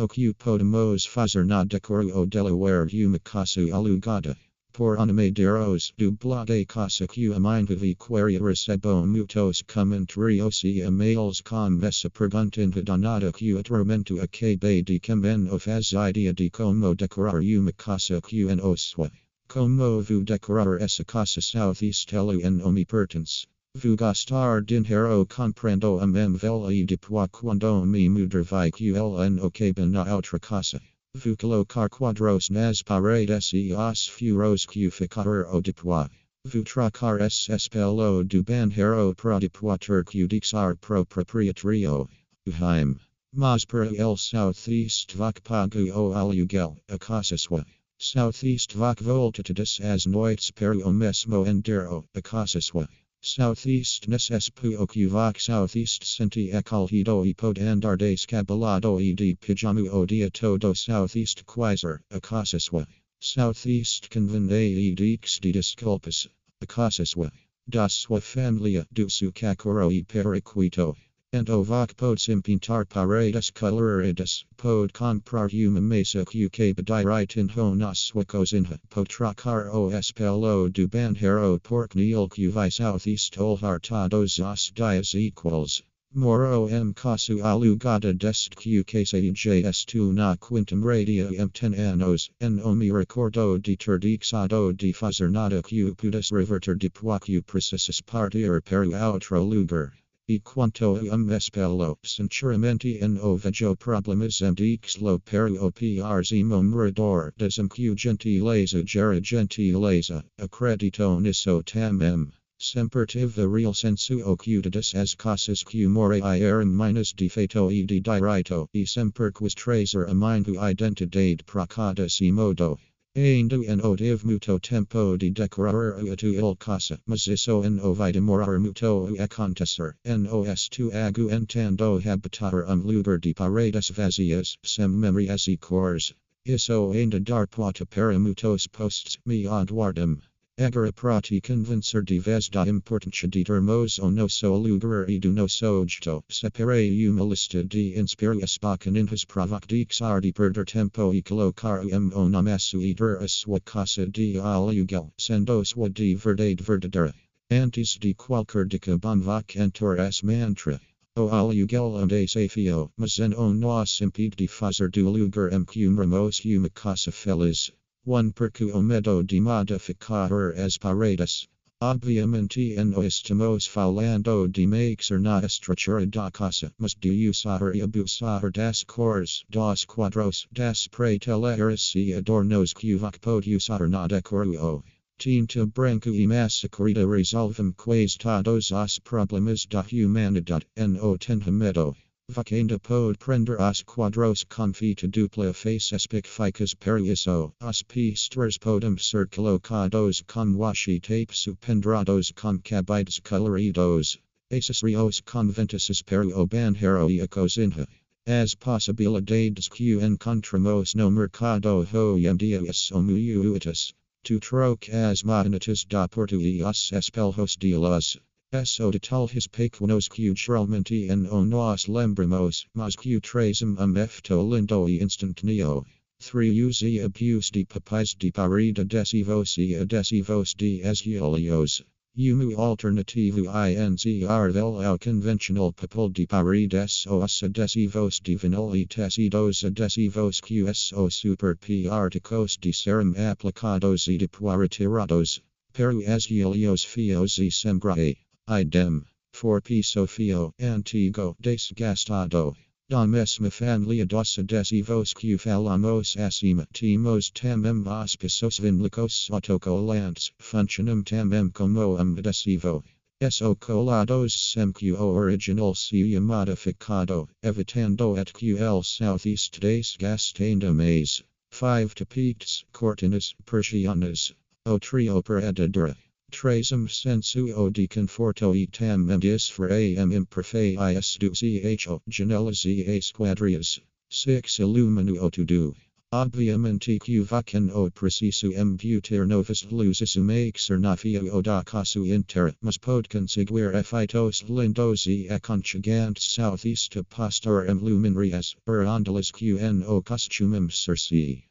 Occupodemos fazer na decoro o Delaware Humicasu alugada. Por Ana Medeiros dublade casa que a de queria recebo muitos comentários e e-mails com essa pergunta danada que acabei de camen of as idea de como decorar uma casa que no sua. Como vu decorar essa casa southeast en omi pertence. Vu gastar dinheiro comprando a mem vela e depois quando me mudar vai que no cabe na outra casa. Vu colocar quadros nas paredes e os furos que ficar o depois. Vu trocar esse pelo do banheiro pro depois ter que dixar pro proprietario. Heim. Mas para el southeast vac pago o aluguel, a casa sua. Southeast vac voltadas as noites para o mesmo endero, a casa. Southeast necespo ocuvac southeast senti ecolhido e pod andar descabelado e de pijamu o dia todo southeast quiser, acasaswa. Southeast conven e dix de disculpas, acasaswa. Das sua familia do su kakoro e. Ento voc pod simpintar paredes coloridas, pod comprar uma mesa que cabe direitin ho nas suacosinha, pod trocar o espelho do banheiro porknil que vai southeast olhartados os dias equals. Moro em casu alugada deste que KCJS tu na quintam radia em 10 anos, en omi recordo de ter dixado de fazer nada que pudas reverter depois que precisas partir para outro lugar. E quanto um espelho, sinceramente no vejo problemas em dixlo para o PRZimo morador desem gentileza gera gentileza, acredito nisso tamem. Sempre tive real sensu ocultadas as casas que more eram minus defeito e de direito, e sempre quis trazer a minho identidade procada si modo. Ainda no tive muito tempo de decorar a tua casa, mas isso no vai demorar muito a acontecer. Nos tu agu entendo habitar um lugar de paredes vazias, sem memórias e cores. Isso ainda dar pota para muitos posts me aguardam. Agora prati convencer vez da importância de termos o nosso lugar e do nosso jeito. Separei uma lista de inspirações bacaninhas provoc dixar de perder tempo e colocar o nosso e der a sua casa de aluguel, sendo sua de verdade verdadeira. Antes de qualquer dica bon voc entor es mantra. O aluguel onde desafio, mas não nos impede de fazer do lugar em que um moramos uma casa feliz. 1 Percu o medo de modificar as paredes. Obviamente no estamos falando de mixer na estrutura da casa, mas de usar e abusar das cores, dos quadros, das prateleiras e adornos que vac pode usar na decoro. Tinta branca e massa corrida resolvem quase todos os problemas da humanidade, no tenha. Vacenda pode prender os quadros com fita dupla face especificas para isso. Os pistas podem ser colocados com washi tape supendrados com cabides coloridos. Acessorios com ventices para o banheiro e a cozinha. As possibilidades que encontramos no mercado hoje em dia são muitas. Tu troque as da porta os espelhos de luz. Eso de tal his pequenos que geralmente no nos lembramos, mas que trazem efeito lindo e instantâneo. 3 Use abuse de papéis de parede adesivos e adesivos de azuleiros. Umu alternativo INZR del ao convencional papel de paredes os adesivos de vinil e tecidos adesivos QSO super P articos de serum aplicados e depois retirados. Peru azuleiros fios e sembrae. Idem. For piso fio antigo desgastado. Da mesma familia dos adesivos que falamos acima timos tamem auspicios vinlicos autocolantes funcionam tamem como um adesivo. Eso colados o original seja modificado, evitando et el southeast desgastando mais. 5 tapetes, cortinas, persianas. O trio per. Trazem sensuo de conforto e tam disfraem imperfeias do cho janelas e esquadrias. 6 Illuminuo to do. Obviamente que vacem o preciso embutir novas luzes uma externafia o da caso inter, mas pode conseguir efeitos lindos e aconchegantes southeast pastor em luminarias, barandalas que no costumem si.